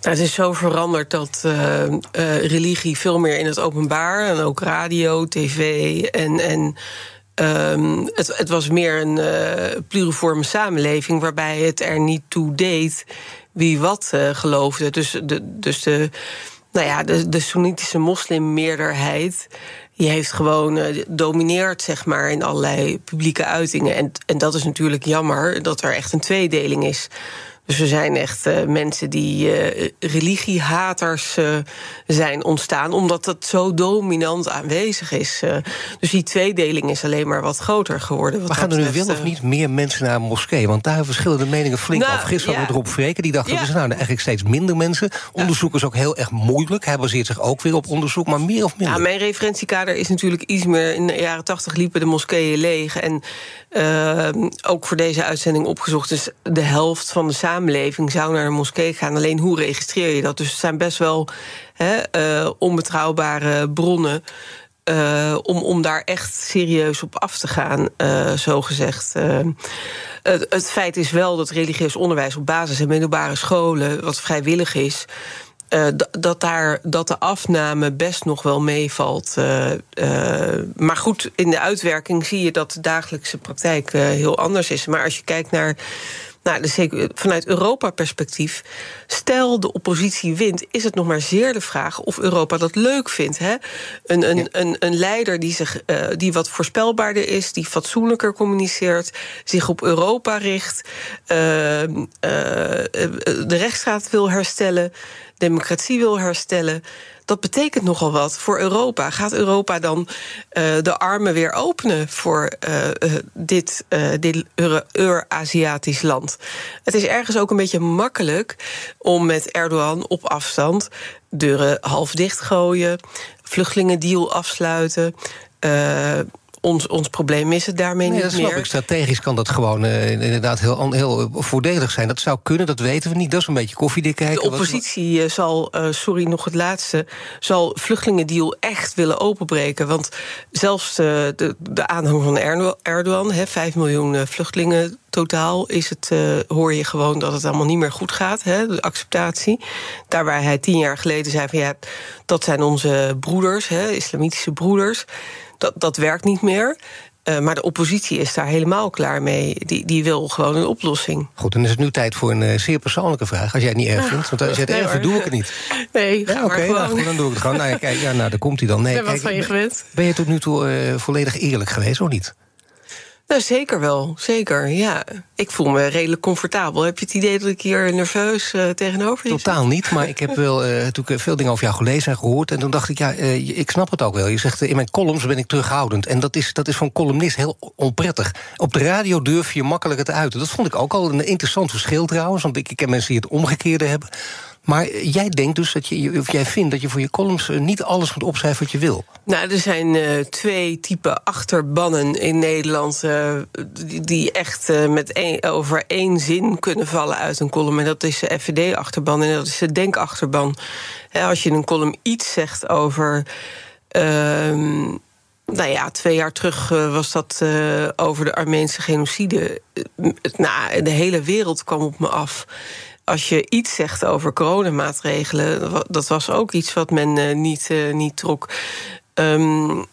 S4: Nou, het is zo veranderd dat uh, uh, religie veel meer in het openbaar en ook radio, tv en. en um, het, het, was meer een uh, pluriforme samenleving waarbij het er niet toe deed wie wat geloofde. Dus de, dus de, nou ja, de, de Soenitische moslimmeerderheid die heeft gewoon uh, domineert, zeg maar, in allerlei publieke uitingen. En, en dat is natuurlijk jammer dat er echt een tweedeling is. Dus er zijn echt uh, mensen die uh, religiehaters uh, zijn ontstaan, omdat dat zo dominant aanwezig is. dus die tweedeling is alleen maar wat groter geworden. Wat
S3: maar gaan er nu wel of niet meer mensen naar een moskee? Want daar verschillen de meningen flink nou, af. Gisteren ja. met Rob Vreken, die dacht ja. dat er nou eigenlijk steeds minder mensen. Onderzoek is ook heel erg moeilijk. Hij baseert zich ook weer op onderzoek, maar meer of minder?
S4: Ja, mijn referentiekader is natuurlijk iets meer. In de jaren tachtig liepen de moskeeën leeg. En ook voor deze uitzending opgezocht. Dus de helft van de samenleving zou naar een moskee gaan. Alleen hoe registreer je dat? Dus het zijn best wel uh, onbetrouwbare bronnen. Uh, om, om daar echt serieus op af te gaan, uh, zo gezegd. Het, het feit is wel dat religieus onderwijs op basis- en middelbare scholen, wat vrijwillig is, dat, daar, dat de afname best nog wel meevalt. Maar goed, in de uitwerking zie je dat de dagelijkse praktijk heel anders is. Maar als je kijkt naar nou, dus vanuit Europa-perspectief, stel de oppositie wint, is het nog maar zeer de vraag of Europa dat leuk vindt. Hè? Een, een, een, een leider die, zich, uh, die wat voorspelbaarder is, die fatsoenlijker communiceert, zich op Europa richt, uh, uh, de rechtsstaat wil herstellen, democratie wil herstellen dat betekent nogal wat voor Europa. Gaat Europa dan uh, de armen weer openen voor uh, uh, dit, dit Eur-Aziatisch land? Het is ergens ook een beetje makkelijk om met Erdogan op afstand deuren half dichtgooien, vluchtelingendeal afsluiten ons, ons probleem is het daarmee nee, niet
S3: dat snap
S4: meer.
S3: Ik. Strategisch kan dat gewoon uh, inderdaad heel, heel voordelig zijn. Dat zou kunnen, dat weten we niet. Dat is een beetje koffiedik kijken.
S4: De oppositie wat... zal, uh, sorry nog het laatste... zal vluchtelingendeal echt willen openbreken. Want zelfs de, de, de aanhang van Erdogan... Hè, 5 miljoen vluchtelingen totaal is het, uh, hoor je gewoon dat het allemaal niet meer goed gaat. Hè, de acceptatie. Daar waar hij tien jaar geleden zei van ja, dat zijn onze broeders, hè, islamitische broeders. Dat, dat werkt niet meer. Uh, maar de oppositie is daar helemaal klaar mee. Die, die wil gewoon een oplossing.
S3: Goed, dan is het nu tijd voor een uh, zeer persoonlijke vraag. Als jij het niet erg vindt. Want als jij het nee, erg vindt, doe ik het niet.
S4: Nee,
S3: ja, Oké, okay, nou, dan doe ik het gewoon. Nou, kijk, ja, nou, daar komt hij dan. Nee,
S4: ben kijk, wat van je gewend.
S3: Ben je tot nu toe uh, volledig eerlijk geweest, of niet?
S4: Nou, zeker wel. Zeker, ja. Ik voel me redelijk comfortabel. Heb je het idee dat ik hier nerveus uh, tegenover
S3: je Totaal niet, maar ik heb wel uh, natuurlijk veel dingen over jou gelezen en gehoord. En toen dacht ik, ja, uh, ik snap het ook wel. Je zegt, in mijn columns ben ik terughoudend. En dat is, dat is voor een columnist heel onprettig. Op de radio durf je makkelijker te uiten. Dat vond ik ook al een interessant verschil trouwens. Want ik, ik ken mensen die het omgekeerde hebben. Maar jij denkt dus dat je, of jij vindt dat je voor je columns niet alles moet opschrijven wat je wil.
S4: Nou, er zijn uh, twee typen achterbannen in Nederland uh, die, echt met over één zin kunnen vallen uit een column. En dat is de FVD-achterban en dat is de denkachterban. als je in een column iets zegt over. Ehm, nou ja, twee jaar terug was dat over de Armeense genocide. nou, de hele wereld kwam op me af als je iets zegt over coronamaatregelen, dat was ook iets wat men uh, niet, uh, niet trok. Um,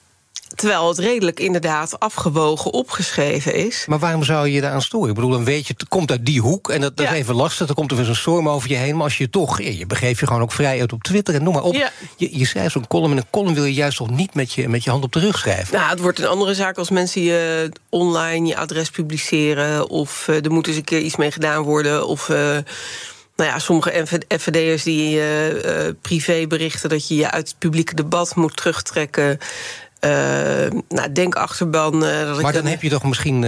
S4: Terwijl het redelijk inderdaad afgewogen opgeschreven is.
S3: Maar waarom zou je je daaraan storen? Ik bedoel, dan weet je, het komt uit die hoek en dat, dat ja. is even lastig. Dan komt er weer zo'n storm over je heen. Maar als je toch, je begeeft je gewoon ook vrij uit op Twitter en noem maar op. Ja. Je, je schrijft zo'n column en een column wil je juist toch niet met je, met je hand op de rug schrijven?
S4: Nou, het wordt een andere zaak als mensen je online je adres publiceren. Of uh, er moet eens een keer iets mee gedaan worden. Of. Uh, nou ja, sommige FVD'ers die uh, uh, privé berichten dat je je uit het publieke debat moet terugtrekken. Uh, nou, denkachterban. Uh,
S3: dat maar dan heb je toch misschien,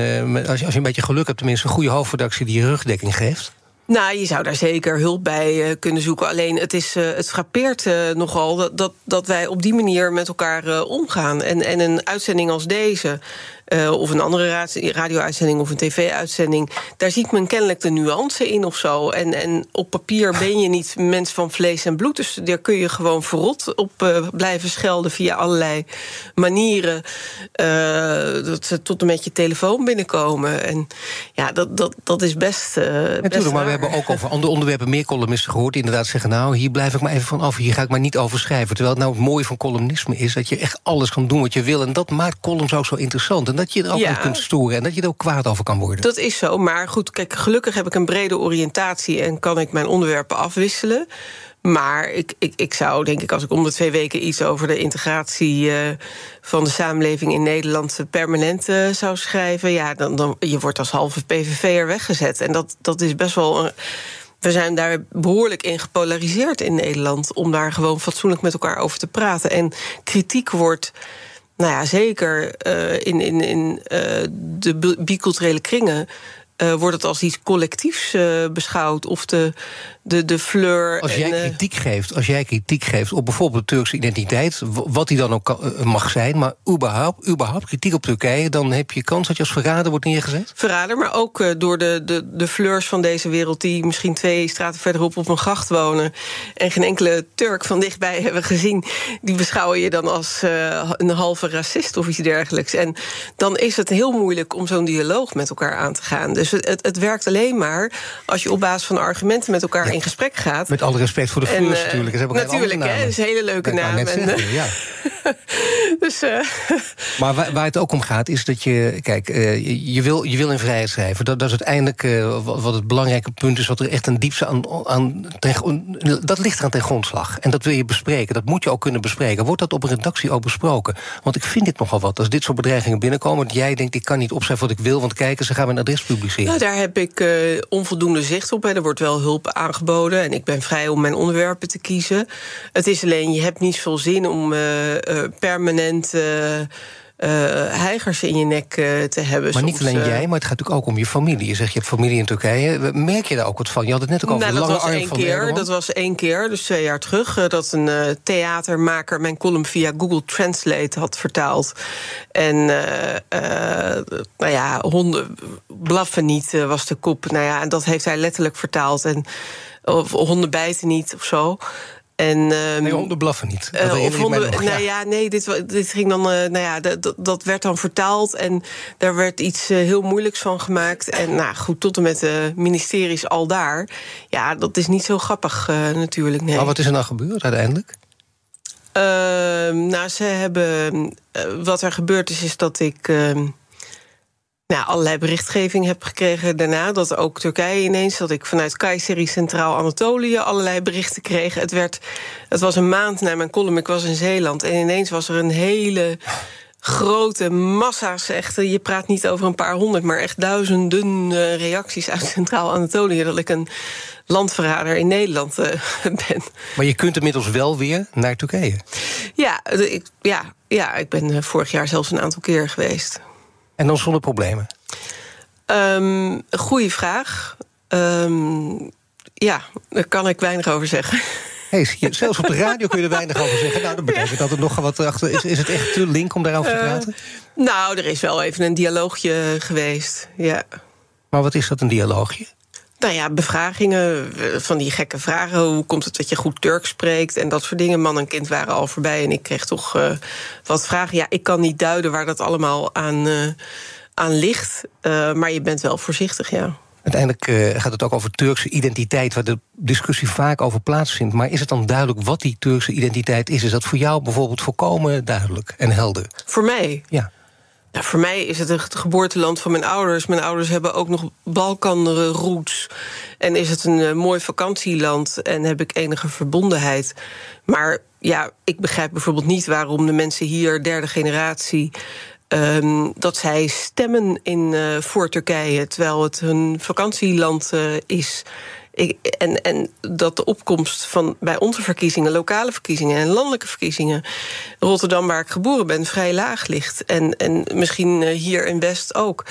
S3: als, je, als je een beetje geluk hebt, tenminste een goede hoofdredactie die je rugdekking geeft?
S4: Nou, je zou daar zeker hulp bij kunnen zoeken. Alleen het, is, het frappeert nogal dat, dat, dat wij op die manier met elkaar omgaan. En, en een uitzending als deze, of een andere radio-uitzending of een tv-uitzending, daar ziet men kennelijk de nuance in of zo. En, en op papier ben je niet mens van vlees en bloed. Dus daar kun je gewoon verrot op blijven schelden via allerlei manieren. dat ze tot en met je telefoon binnenkomen. En ja, dat, dat, dat is best.
S3: Natuurlijk,
S4: best
S3: maar we hebben ook over andere onderwerpen meer columnisten gehoord... die inderdaad zeggen, nou, hier blijf ik maar even van af... hier ga ik maar niet over schrijven. Terwijl het nou het mooie van columnisme is... dat je echt alles kan doen wat je wil. En dat maakt columns ook zo interessant. En dat je er ook
S4: Ja.
S3: aan kunt storen en dat je er ook kwaad over kan worden.
S4: Dat is zo, maar goed, kijk, gelukkig heb ik een brede oriëntatie en kan ik mijn onderwerpen afwisselen. Maar ik, ik, ik zou, denk ik, als ik om de twee weken iets over de integratie eh, van de samenleving in Nederland permanent eh, zou schrijven, ja, dan, dan je wordt als halve PVV'er weggezet. En dat, dat is best wel. een- we zijn daar behoorlijk in gepolariseerd in Nederland om daar gewoon fatsoenlijk met elkaar over te praten. En kritiek wordt. Nou ja, zeker eh, in, in, in eh, de bi- biculturele kringen. Eh, wordt het als iets collectiefs eh, beschouwd. Of de, de, de fleur.
S3: Als jij
S4: eh,
S3: kritiek geeft, als jij kritiek geeft op bijvoorbeeld de Turkse identiteit, wat die dan ook kan- mag zijn, maar überhaupt, überhaupt kritiek op Turkije, dan heb je kans dat je als verrader wordt neergezet.
S4: verrader, maar ook door de, de, de fleurs van deze wereld... die misschien twee straten verderop op een gracht wonen... en geen enkele Turk van dichtbij hebben gezien... die beschouwen je dan als een halve racist of iets dergelijks. En dan is het heel moeilijk om zo'n dialoog met elkaar aan te gaan. Dus het, het, het werkt alleen maar als je op basis van argumenten... met elkaar in gesprek gaat.
S3: Met alle respect voor de
S4: En,
S3: fleurs
S4: eh,
S3: natuurlijk. Ze
S4: natuurlijk, hè, is een hele leuke naam. En,
S3: zeggen,
S4: eh,
S3: ja.
S4: dus, eh,
S3: Maar waar, waar het ook om gaat, is dat je. Kijk, je, wil, je wil in vrijheid schrijven. Dat, dat is uiteindelijk wat, wat het belangrijke punt is. Wat er echt een diepste aan. aan ten, dat ligt eraan ten grondslag. En dat wil je bespreken. Dat moet je ook kunnen bespreken. Wordt dat op een redactie ook besproken? Want ik vind dit nogal wat. Als dit soort bedreigingen binnenkomen. Dat jij denkt, ik kan niet opschrijven wat ik wil. Want kijken, ze gaan mijn adres publiceren.
S4: Nou, daar heb ik eh, onvoldoende zicht op. Hè. Er wordt wel hulp aangeboden en ik ben vrij om mijn onderwerpen te kiezen. Het is alleen, je hebt niet veel zin om eh, eh, permanent heigers in je nek eh, te hebben.
S3: maar niet alleen
S4: eh.
S3: jij, maar het gaat natuurlijk ook om je familie. Je zegt, je hebt familie in Turkije. Merk je daar ook wat van? Je had het net ook over
S4: Nou,
S3: de
S4: dat
S3: lange
S4: was
S3: arm
S4: één
S3: van
S4: keer.
S3: Erdogan.
S4: Dat was één keer, dus twee jaar terug. eh, dat een eh, theatermaker mijn column via Google Translate had vertaald. En eh, eh, nou ja, honden blaffen niet eh, was de kop. Nou ja, en dat heeft hij letterlijk vertaald. En, of honden bijten niet of zo. En, ehm,
S3: Nee, honden blaffen niet. Dat
S4: eh, of honden,
S3: nog,
S4: nou
S3: ja.
S4: ja, nee, dit, dit ging dan, eh, nou ja, dat, werd dan vertaald en daar werd iets eh, heel moeilijks van gemaakt. En nou goed, tot en met de ministeries al daar. Ja, dat is niet zo grappig natuurlijk. Nee.
S3: Maar wat is er nou gebeurd uiteindelijk?
S4: Ehm, nou, ze hebben. wat er gebeurd is, is dat ik. Nou, allerlei berichtgeving heb gekregen daarna. Dat ook Turkije ineens, dat ik vanuit Kayseri Centraal Anatolië allerlei berichten kreeg. Het, werd, het was een maand na mijn column, ik was in Zeeland. En ineens was er een hele grote massa's. Echt, eh, je praat niet over een paar honderd, maar echt duizenden eh, reacties uit Centraal Anatolië. Dat ik een landverrader in Nederland eh, ben.
S3: Maar je kunt inmiddels wel weer naar Turkije.
S4: Ja, ik, ja, ja, ik ben vorig jaar zelfs een aantal keer geweest.
S3: En dan zonder problemen.
S4: Ehm goeie vraag. Ehm, ja, daar kan ik weinig over zeggen.
S3: Hey, zelfs op de radio kun je er weinig over zeggen. Nou, dat betekent dat er nog wat achter is. Is het echt te link om daarover te
S4: Eh,
S3: praten?
S4: Nou, er is wel even een dialoogje geweest. Ja.
S3: Maar wat is dat, een dialoogje?
S4: Nou ja, bevragingen eh, van die gekke vragen. Hoe komt het dat je goed Turks spreekt? En dat soort dingen. Man en kind waren al voorbij. En ik kreeg toch eh, wat vragen. Ja, ik kan niet duiden waar dat allemaal aan, eh, aan ligt. Maar je bent wel voorzichtig, ja.
S3: Uiteindelijk gaat het ook over Turkse identiteit, waar de discussie vaak over plaatsvindt. Maar is het dan duidelijk wat die Turkse identiteit is? Is dat voor jou bijvoorbeeld volkomen duidelijk en helder?
S4: Voor mij
S3: Ja.
S4: Nou, voor mij is het het geboorteland van mijn ouders. Mijn ouders hebben ook nog Balkan-roots. En is het een eh, mooi vakantieland en heb ik enige verbondenheid. Maar ja, ik begrijp bijvoorbeeld niet waarom de mensen hier, derde generatie. ehm, dat zij stemmen in, eh, voor Turkije, terwijl het hun vakantieland eh, is. En, en dat de opkomst van bij onze verkiezingen, lokale verkiezingen en landelijke verkiezingen, Rotterdam, waar ik geboren ben, vrij laag ligt. En, en misschien eh, hier in West ook.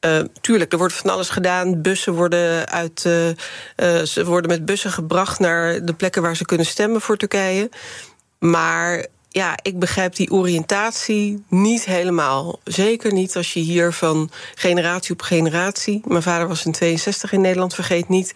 S4: Eh, tuurlijk, er wordt van alles gedaan. Bussen worden uit. eh, ze worden met bussen gebracht naar de plekken waar ze kunnen stemmen voor Turkije. Maar ja, ik begrijp die oriëntatie niet helemaal. Zeker niet als je hier van generatie op generatie. Mijn vader was in 62 in Nederland, vergeet niet.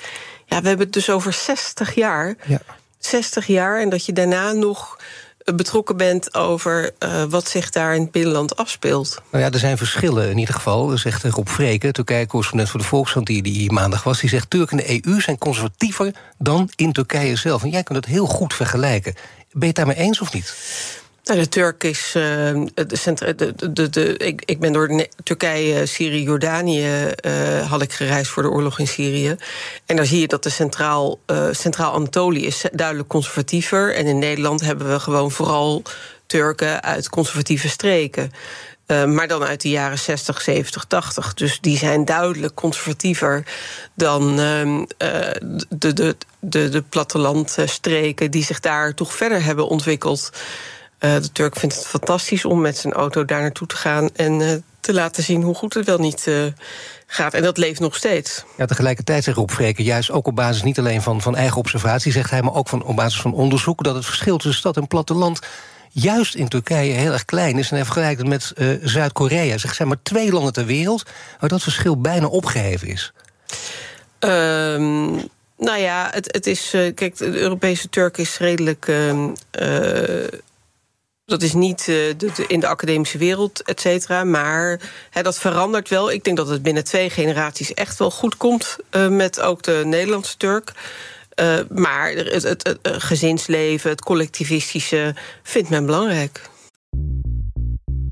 S4: Ja, we hebben het dus over 60 jaar.
S3: Ja.
S4: 60 jaar en dat je daarna nog betrokken bent over eh, wat zich daar in het binnenland afspeelt.
S3: Nou ja, er zijn verschillen in ieder geval. Zegt Rob Vreken, Turkije-correspondent voor de Volkskrant... die, die hier maandag was, die zegt... Turken in de EU zijn conservatiever dan in Turkije zelf. En jij kunt het heel goed vergelijken. Ben je het daarmee eens of niet?
S4: Nou, de Turk is. Uh, de, de, ik, ik ben door Turkije, Syrië, Jordanië. Uh, had ik gereisd voor de oorlog in Syrië. En daar zie je dat de Centraal, uh, Centraal Anatolië is duidelijk conservatiever. En in Nederland hebben we gewoon vooral Turken uit conservatieve streken. Uh, maar dan uit de jaren 60, 70, 80. Dus die zijn duidelijk conservatiever dan uh, de, de, de, de plattelandstreken die zich daar toch verder hebben ontwikkeld. Uh, de Turk vindt het fantastisch om met zijn auto daar naartoe te gaan en te laten zien hoe goed het wel niet gaat. En dat leeft nog steeds.
S3: Ja, tegelijkertijd zegt Rob Vreken, juist ook op basis niet alleen van, van eigen observatie, zegt hij, maar ook van, op basis van onderzoek, dat het verschil tussen stad en platteland juist in Turkije heel erg klein is. En hij vergelijkt het met uh, Zuid-Korea. Er zijn maar twee landen ter wereld waar dat verschil bijna opgeheven is.
S4: Um, nou ja, het, het is. Uh, kijk, de Europese Turk is redelijk. Uh, dat is niet de, de, in de academische wereld, et cetera. Maar dat verandert wel. Ik denk dat het binnen twee generaties echt wel goed komt met ook de Nederlandse Turk. Uh, maar het, het, gezinsleven, het collectivistische, vindt men belangrijk.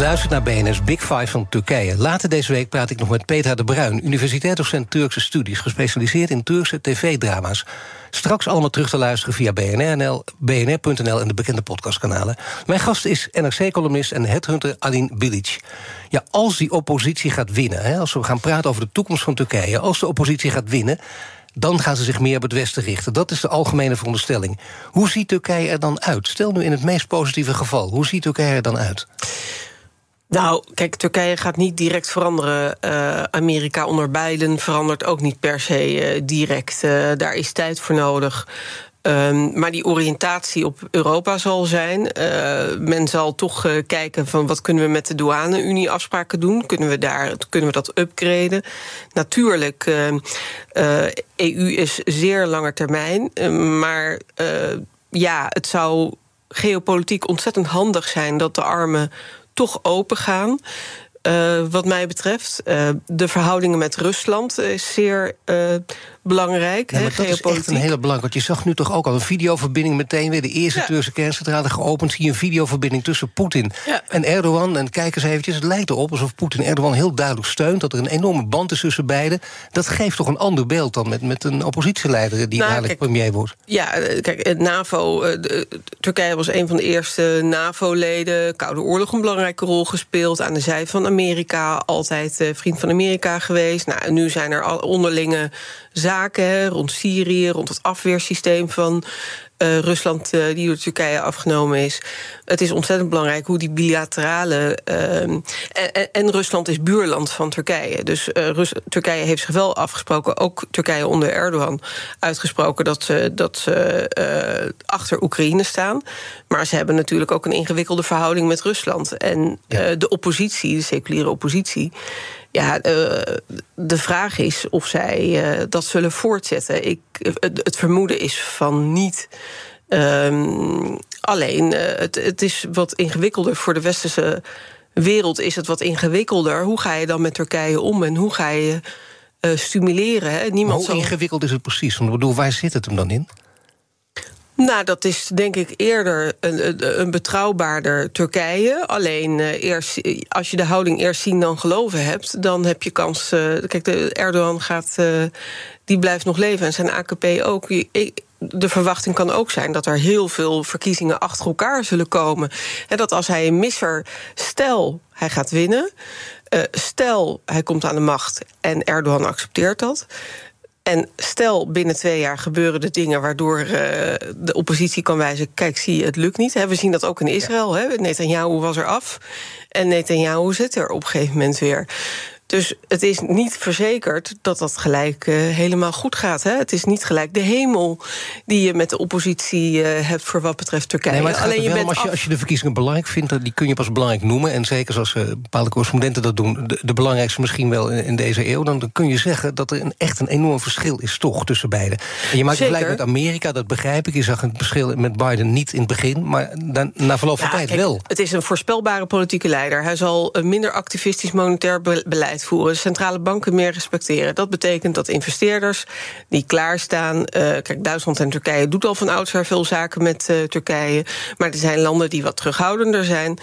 S3: Luister naar BNR's Big Five van Turkije. Later deze week praat ik nog met Petra de Bruin... universiteitsdocent Turkse studies... gespecialiseerd in Turkse tv-drama's. Straks allemaal terug te luisteren via BNR.nl BNR en de bekende podcastkanalen. Mijn gast is NRC-columnist en headhunter Alin Bilic. Ja, als die oppositie gaat winnen... Hè, als we gaan praten over de toekomst van Turkije... als de oppositie gaat winnen dan gaan ze zich meer op het Westen richten. Dat is de algemene veronderstelling. Hoe ziet Turkije er dan uit? Stel nu in het meest positieve geval. Hoe ziet Turkije er dan uit?
S4: Nou, kijk, Turkije gaat niet direct veranderen. Uh, Amerika onder Biden verandert ook niet per se uh, direct. Uh, daar is tijd voor nodig. Um, maar die oriëntatie op Europa zal zijn. Men zal toch kijken van wat kunnen we met de douane-Unie afspraken doen? Kunnen we, daar, kunnen we dat upgraden? Natuurlijk, EU is zeer lange termijn. maar ja, het zou geopolitiek ontzettend handig zijn dat de armen toch open gaan. Uh, wat mij betreft. Uh, de verhoudingen met Rusland is zeer uh, belangrijk.
S3: Ja, maar dat is echt een hele belangrijk. Want je zag nu toch ook al een videoverbinding meteen weer. De eerste ja. Turkse kerncentrale geopend. Zie je een videoverbinding tussen Poetin ja. en Erdogan. En kijk eens eventjes, het lijkt erop alsof Poetin Erdogan heel duidelijk steunt. Dat er een enorme band is tussen beiden. Dat geeft toch een ander beeld dan met, met een oppositieleider die nou, eigenlijk kijk, premier wordt.
S4: Ja, kijk, het NAVO. De, Turkije was een van de eerste NAVO-leden. Koude Oorlog een belangrijke rol gespeeld. Aan de zij van Amerika. Altijd vriend van Amerika geweest. Nou, nu zijn er al onderlinge zaken rond Syrië, rond het afweersysteem van uh, Rusland, uh, die door Turkije afgenomen is. Het is ontzettend belangrijk hoe die bilaterale. Uh, en, en, Rusland is buurland van Turkije. Dus Rus Turkije heeft zich wel afgesproken, ook Turkije onder Erdogan, uitgesproken dat ze, dat ze achter Oekraïne staan. Maar ze hebben natuurlijk ook een ingewikkelde verhouding met Rusland. En ja. de oppositie, de seculiere oppositie ja, uh, de vraag is of zij uh, dat zullen voortzetten. Ik, het, vermoeden is van niet. Um, alleen, uh, het, het is wat ingewikkelder voor de westerse wereld. Is het wat ingewikkelder? Hoe ga je dan met Turkije om en hoe ga je stimuleren? Hè?
S3: Niemand hoe zal... ingewikkeld is het precies? Want ik bedoel, waar zit het hem dan in?
S4: Nou, dat is denk ik eerder een, een betrouwbaarder Turkije. Alleen uh, eerst, als je de houding eerst zien dan geloven hebt, dan heb je kans. Uh, kijk, de Erdogan gaat, die blijft nog leven en zijn AKP ook. Ik, de verwachting kan ook zijn dat er heel veel verkiezingen achter elkaar zullen komen. En dat als hij een misser, stel hij gaat winnen, stel hij komt aan de macht en Erdogan accepteert dat en stel binnen twee jaar gebeuren de dingen waardoor uh, de oppositie kan wijzen: kijk, zie je, het lukt niet. we zien dat ook in Israël. Ja. Netanyahu was er af en Netanyahu zit er op een gegeven moment weer. Dus het is niet verzekerd dat dat gelijk uh, helemaal goed gaat. Hè? Het is niet gelijk de hemel die je met de oppositie uh, hebt voor wat betreft Turkije.
S3: Nee, maar Alleen je bent als, je, als je de verkiezingen belangrijk vindt, die kun je pas belangrijk noemen. En zeker zoals uh, bepaalde correspondenten dat doen, de, de, belangrijkste misschien wel in, in deze eeuw. Dan, kun je zeggen dat er een, echt een enorm verschil is, toch, tussen beiden. En je maakt gelijk met Amerika, dat begrijp ik. Je zag het verschil met Biden niet in het begin, maar dan, na verloop van ja, tijd kijk, wel.
S4: Het is een voorspelbare politieke leider. Hij zal een minder activistisch monetair beleid voeren. Centrale banken meer respecteren. Dat betekent dat investeerders die klaarstaan. Uh, kijk, Duitsland en Turkije doet al van oudsher veel zaken met uh, Turkije. Maar er zijn landen die wat terughoudender zijn.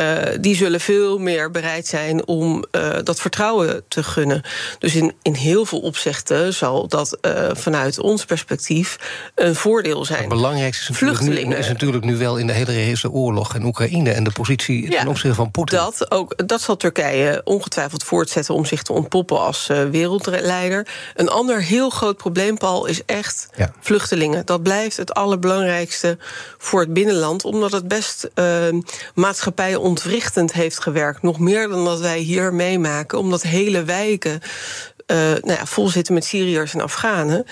S4: Uh, die zullen veel meer bereid zijn om dat vertrouwen te gunnen. Dus in, in heel veel opzichten zal dat vanuit ons perspectief een voordeel zijn. Het
S3: belangrijkste is natuurlijk, nu, is natuurlijk nu wel in de hele Russische oorlog in Oekraïne en de positie ja, ten opzichte van Poetin.
S4: Dat, ook, dat zal Turkije ongetwijfeld voortzetten om zich te ontpoppen als wereldleider. Een ander heel groot probleem, Paul, is echt ja. vluchtelingen. Dat blijft het allerbelangrijkste voor het binnenland, omdat het best uh, maatschappijontwrichtend heeft gewerkt. Nog meer dan dat wij hier meemaken, omdat hele wijken uh, nou ja, vol zitten met Syriërs en Afghanen.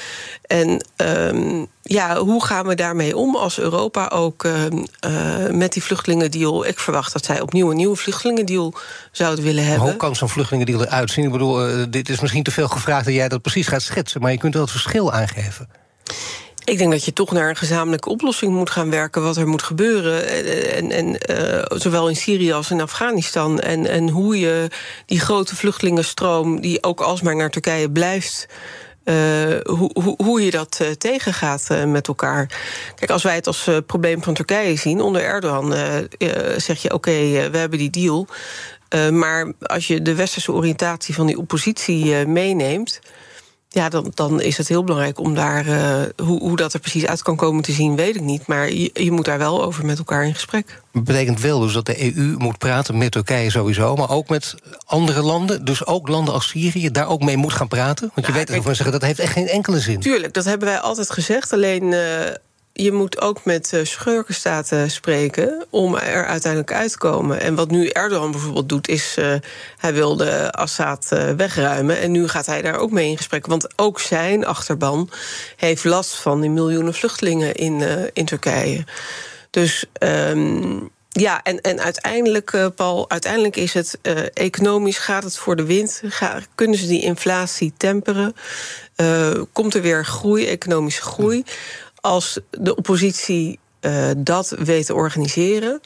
S4: En um, ja, hoe gaan we daarmee om als Europa ook uh, uh, met die vluchtelingendeal? Ik verwacht dat zij opnieuw een nieuwe vluchtelingendeal zouden willen hebben.
S3: hoe kan zo'n vluchtelingendeal eruit zien? Ik bedoel, dit is misschien te veel gevraagd dat jij dat precies gaat schetsen, maar je kunt wel het verschil aangeven.
S4: Ik denk dat je toch naar een gezamenlijke oplossing moet gaan werken... wat er moet gebeuren, en, en, uh, zowel in Syrië als in Afghanistan. En, en hoe je die grote vluchtelingenstroom... die ook alsmaar naar Turkije blijft... Uh, hoe, hoe, hoe, je dat uh, tegengaat met elkaar. Kijk, als wij het als probleem van Turkije zien, onder Erdogan zeg je: oké, we hebben die deal. maar als je de westerse oriëntatie van die oppositie meeneemt ja, dan, dan is het heel belangrijk om daar. Uh, hoe, hoe dat er precies uit kan komen te zien, weet ik niet. Maar je, je moet daar wel over met elkaar in gesprek.
S3: Dat betekent wel dus dat de EU moet praten met Turkije sowieso, maar ook met andere landen. Dus ook landen als Syrië, daar ook mee moet gaan praten. Want je weet dat zeggen, dat heeft echt geen enkele zin.
S4: Tuurlijk, dat hebben wij altijd gezegd. Alleen. Uh, je moet ook met uh, schurkenstaten spreken om er uiteindelijk uit te komen. En wat nu Erdogan bijvoorbeeld doet, is uh, hij wilde Assad uh, wegruimen. En nu gaat hij daar ook mee in gesprek. Want ook zijn achterban heeft last van die miljoenen vluchtelingen in, in Turkije. Dus. Um, ja, en, en uiteindelijk, Paul, uiteindelijk is het economisch gaat het voor de wind. Kunnen ze die inflatie temperen? Komt er weer groei, economische groei? Als de oppositie uh, dat weet te organiseren,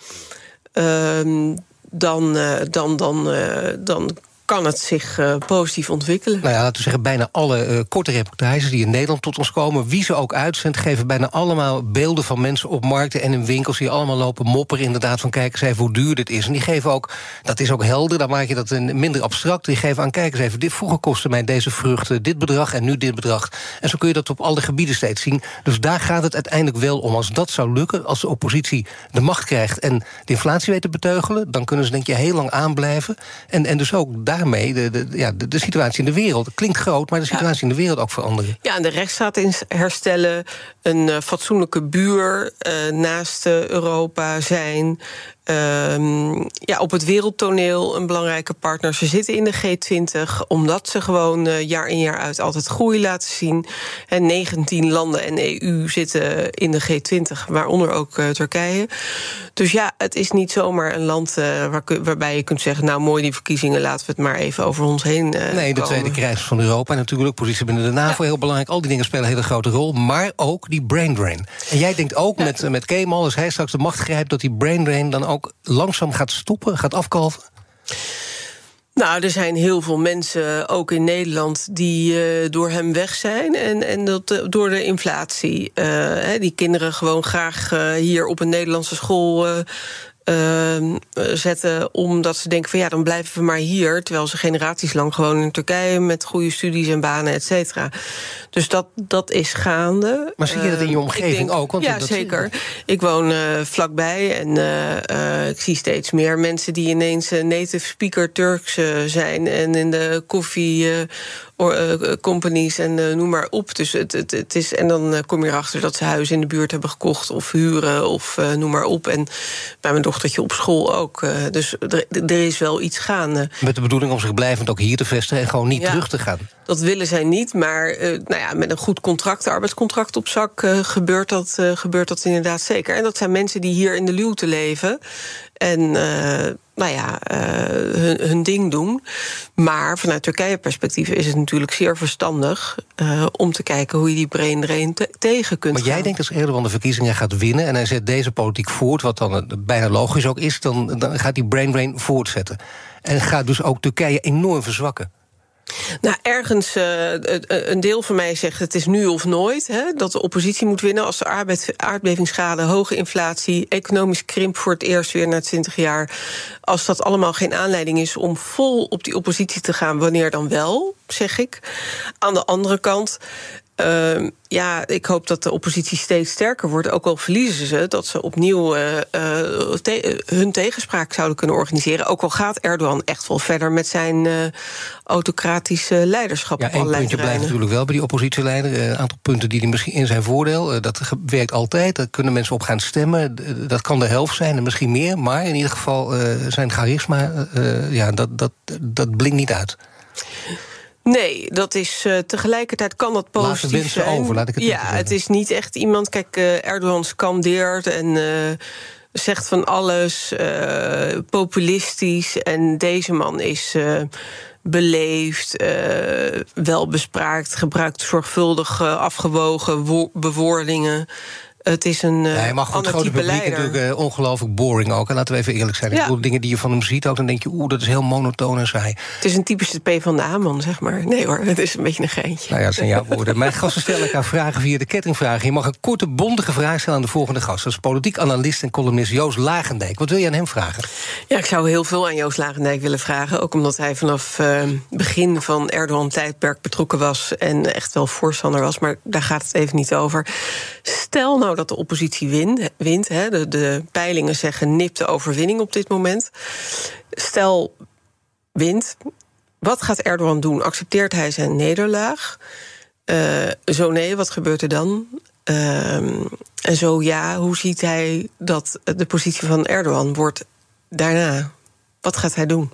S4: uh, dan, uh, dan, dan, dan kan het zich uh, positief ontwikkelen.
S3: Nou ja, laten we zeggen, bijna alle uh, korte reportages die in Nederland tot ons komen, wie ze ook uitzendt, geven bijna allemaal beelden van mensen op markten en in winkels die allemaal lopen mopperen, inderdaad, van kijk eens even hoe duur dit is. En die geven ook, dat is ook helder, dan maak je dat een minder abstract. Die geven aan, kijk eens even, dit vroeger kostte mij deze vruchten dit bedrag en nu dit bedrag. En zo kun je dat op alle gebieden steeds zien. Dus daar gaat het uiteindelijk wel om. Als dat zou lukken, als de oppositie de macht krijgt en de inflatie weet te beteugelen, dan kunnen ze denk je heel lang aanblijven. En, en dus ook daar daarmee de, de, ja, de, de, situatie in de wereld. Het klinkt groot, maar de situatie in de wereld ook veranderen.
S4: Ja, en de rechtsstaat herstellen, een uh, fatsoenlijke buur uh, naast uh, Europa zijn. Uh, ja, op het wereldtoneel een belangrijke partner. Ze zitten in de G20 omdat ze gewoon uh, jaar in jaar uit altijd groei laten zien. En 19 landen en EU zitten in de G20, waaronder ook uh, Turkije. Dus ja, het is niet zomaar een land uh, waar, waarbij je kunt zeggen: Nou, mooi die verkiezingen, laten we het maar even over ons heen.
S3: nee, de tweede crisis van Europa natuurlijk, positie binnen de NAVO ja. heel belangrijk. Al die dingen spelen een hele grote rol, maar ook die brain drain. En jij denkt ook ja. met, met Kemal, als hij straks de macht grijpt, dat die brain drain dan ook langzaam gaat stoppen, gaat afkalven?
S4: Nou, er zijn heel veel mensen, ook in Nederland, die uh, door hem weg zijn. En, en dat uh, door de inflatie. Uh, hè, die kinderen gewoon graag hier op een Nederlandse school uh, zetten. Omdat ze denken van ja, dan blijven we maar hier. Terwijl ze generaties lang gewoon in Turkije met goede studies en banen, et cetera. Dus dat, dat is gaande.
S3: Maar zie je dat in je ehm, omgeving denk, ook?
S4: Want ja, zeker. Ik woon uh, vlakbij en uh, ik zie steeds meer mensen die ineens native speaker Turks zijn en in de koffie companies en uh, noem maar op. Dus het, het, het is, en dan uh, kom je erachter dat ze huizen in de buurt hebben gekocht of huren of noem maar op. En bij mijn dochtertje op school ook. dus er, er, is wel iets gaande.
S3: Met de bedoeling om zich blijvend ook hier te vestigen en gewoon niet ja, terug te gaan.
S4: Dat willen zij niet, maar nou ja, met een goed contract, arbeidscontract op zak, gebeurt, dat, gebeurt dat inderdaad zeker. En dat zijn mensen die hier in de luwte leven. En nou ja, hun, hun, ding doen. Maar vanuit Turkije-perspectief is het natuurlijk zeer verstandig om te kijken hoe je die brain drain te tegen kunt.
S3: Maar jij denkt als Erdogan de verkiezingen gaat winnen en hij zet deze politiek voort, wat dan bijna logisch ook is, dan, dan gaat die brain drain voortzetten. En gaat dus ook Turkije enorm verzwakken.
S4: Nou, ergens uh, een deel van mij zegt het is nu of nooit. Hè, dat de oppositie moet winnen als de aardbevingsschade, hoge inflatie, economisch krimp voor het eerst weer na 20 jaar. Als dat allemaal geen aanleiding is om vol op die oppositie te gaan, wanneer dan wel, zeg ik. Aan de andere kant Uh, ja, ik hoop dat de oppositie steeds sterker wordt. Ook al verliezen ze, dat ze opnieuw uh, te hun tegenspraak zouden kunnen organiseren. Ook al gaat Erdogan echt wel verder met zijn autocratische leiderschap.
S3: Ja, één puntje blijft natuurlijk wel bij die oppositieleider. Een aantal punten die hij misschien in zijn voordeel. dat werkt altijd. Daar kunnen mensen op gaan stemmen. Dat kan de helft zijn en misschien meer. Maar in ieder geval zijn charisma, ja, dat, dat, dat blinkt niet uit.
S4: Nee, dat is uh, tegelijkertijd kan dat positief
S3: laat
S4: zijn.
S3: over, laat ik het
S4: ja, het is niet echt iemand. Kijk, uh, Erdogan scandeert en uh, zegt van alles populistisch. En deze man is beleefd, welbespraakt, gebruikt zorgvuldig afgewogen bewoordingen. Het is een uh, ja,
S3: hij mag het grote publiek
S4: leider.
S3: natuurlijk uh, ongelooflijk boring ook. En laten we even eerlijk zijn. Ja. Ik bedoel, dingen die je van hem ziet ook, dan denk je... oeh, dat is heel monotoon en saai.
S4: Het is een typische P van de A-man, zeg maar. Nee hoor, het is een beetje een geintje.
S3: Nou ja, dat zijn jouw woorden. Mijn gasten stellen elkaar vragen via de kettingvragen. Je mag een korte, bondige vraag stellen aan de volgende gast. Dat is politiek analist en columnist Joost Lagendijk. Wat wil je aan hem vragen?
S4: Ja, ik zou heel veel aan Joost Lagendijk willen vragen. Ook omdat hij vanaf uh, begin van Erdogan-tijdperk betrokken was... en echt wel voorstander was, maar daar gaat het even niet over. Stel nou dat de oppositie wint. hè, de, de peilingen zeggen nipte overwinning op dit moment. Stel wint. Wat gaat Erdogan doen? Accepteert hij zijn nederlaag? Uh, zo nee, wat gebeurt er dan? Uh, en zo ja, hoe ziet hij dat de positie van Erdogan wordt daarna? Wat gaat hij doen?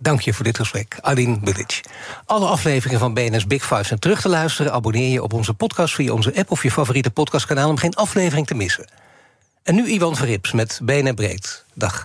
S3: Dank je voor dit gesprek, Aline Bilic. Alle afleveringen van BNS Big Five zijn terug te luisteren. Abonneer je op onze podcast via onze app of je favoriete podcastkanaal... om geen aflevering te missen. En nu Iwan Verrips met BNR Breed. Dag.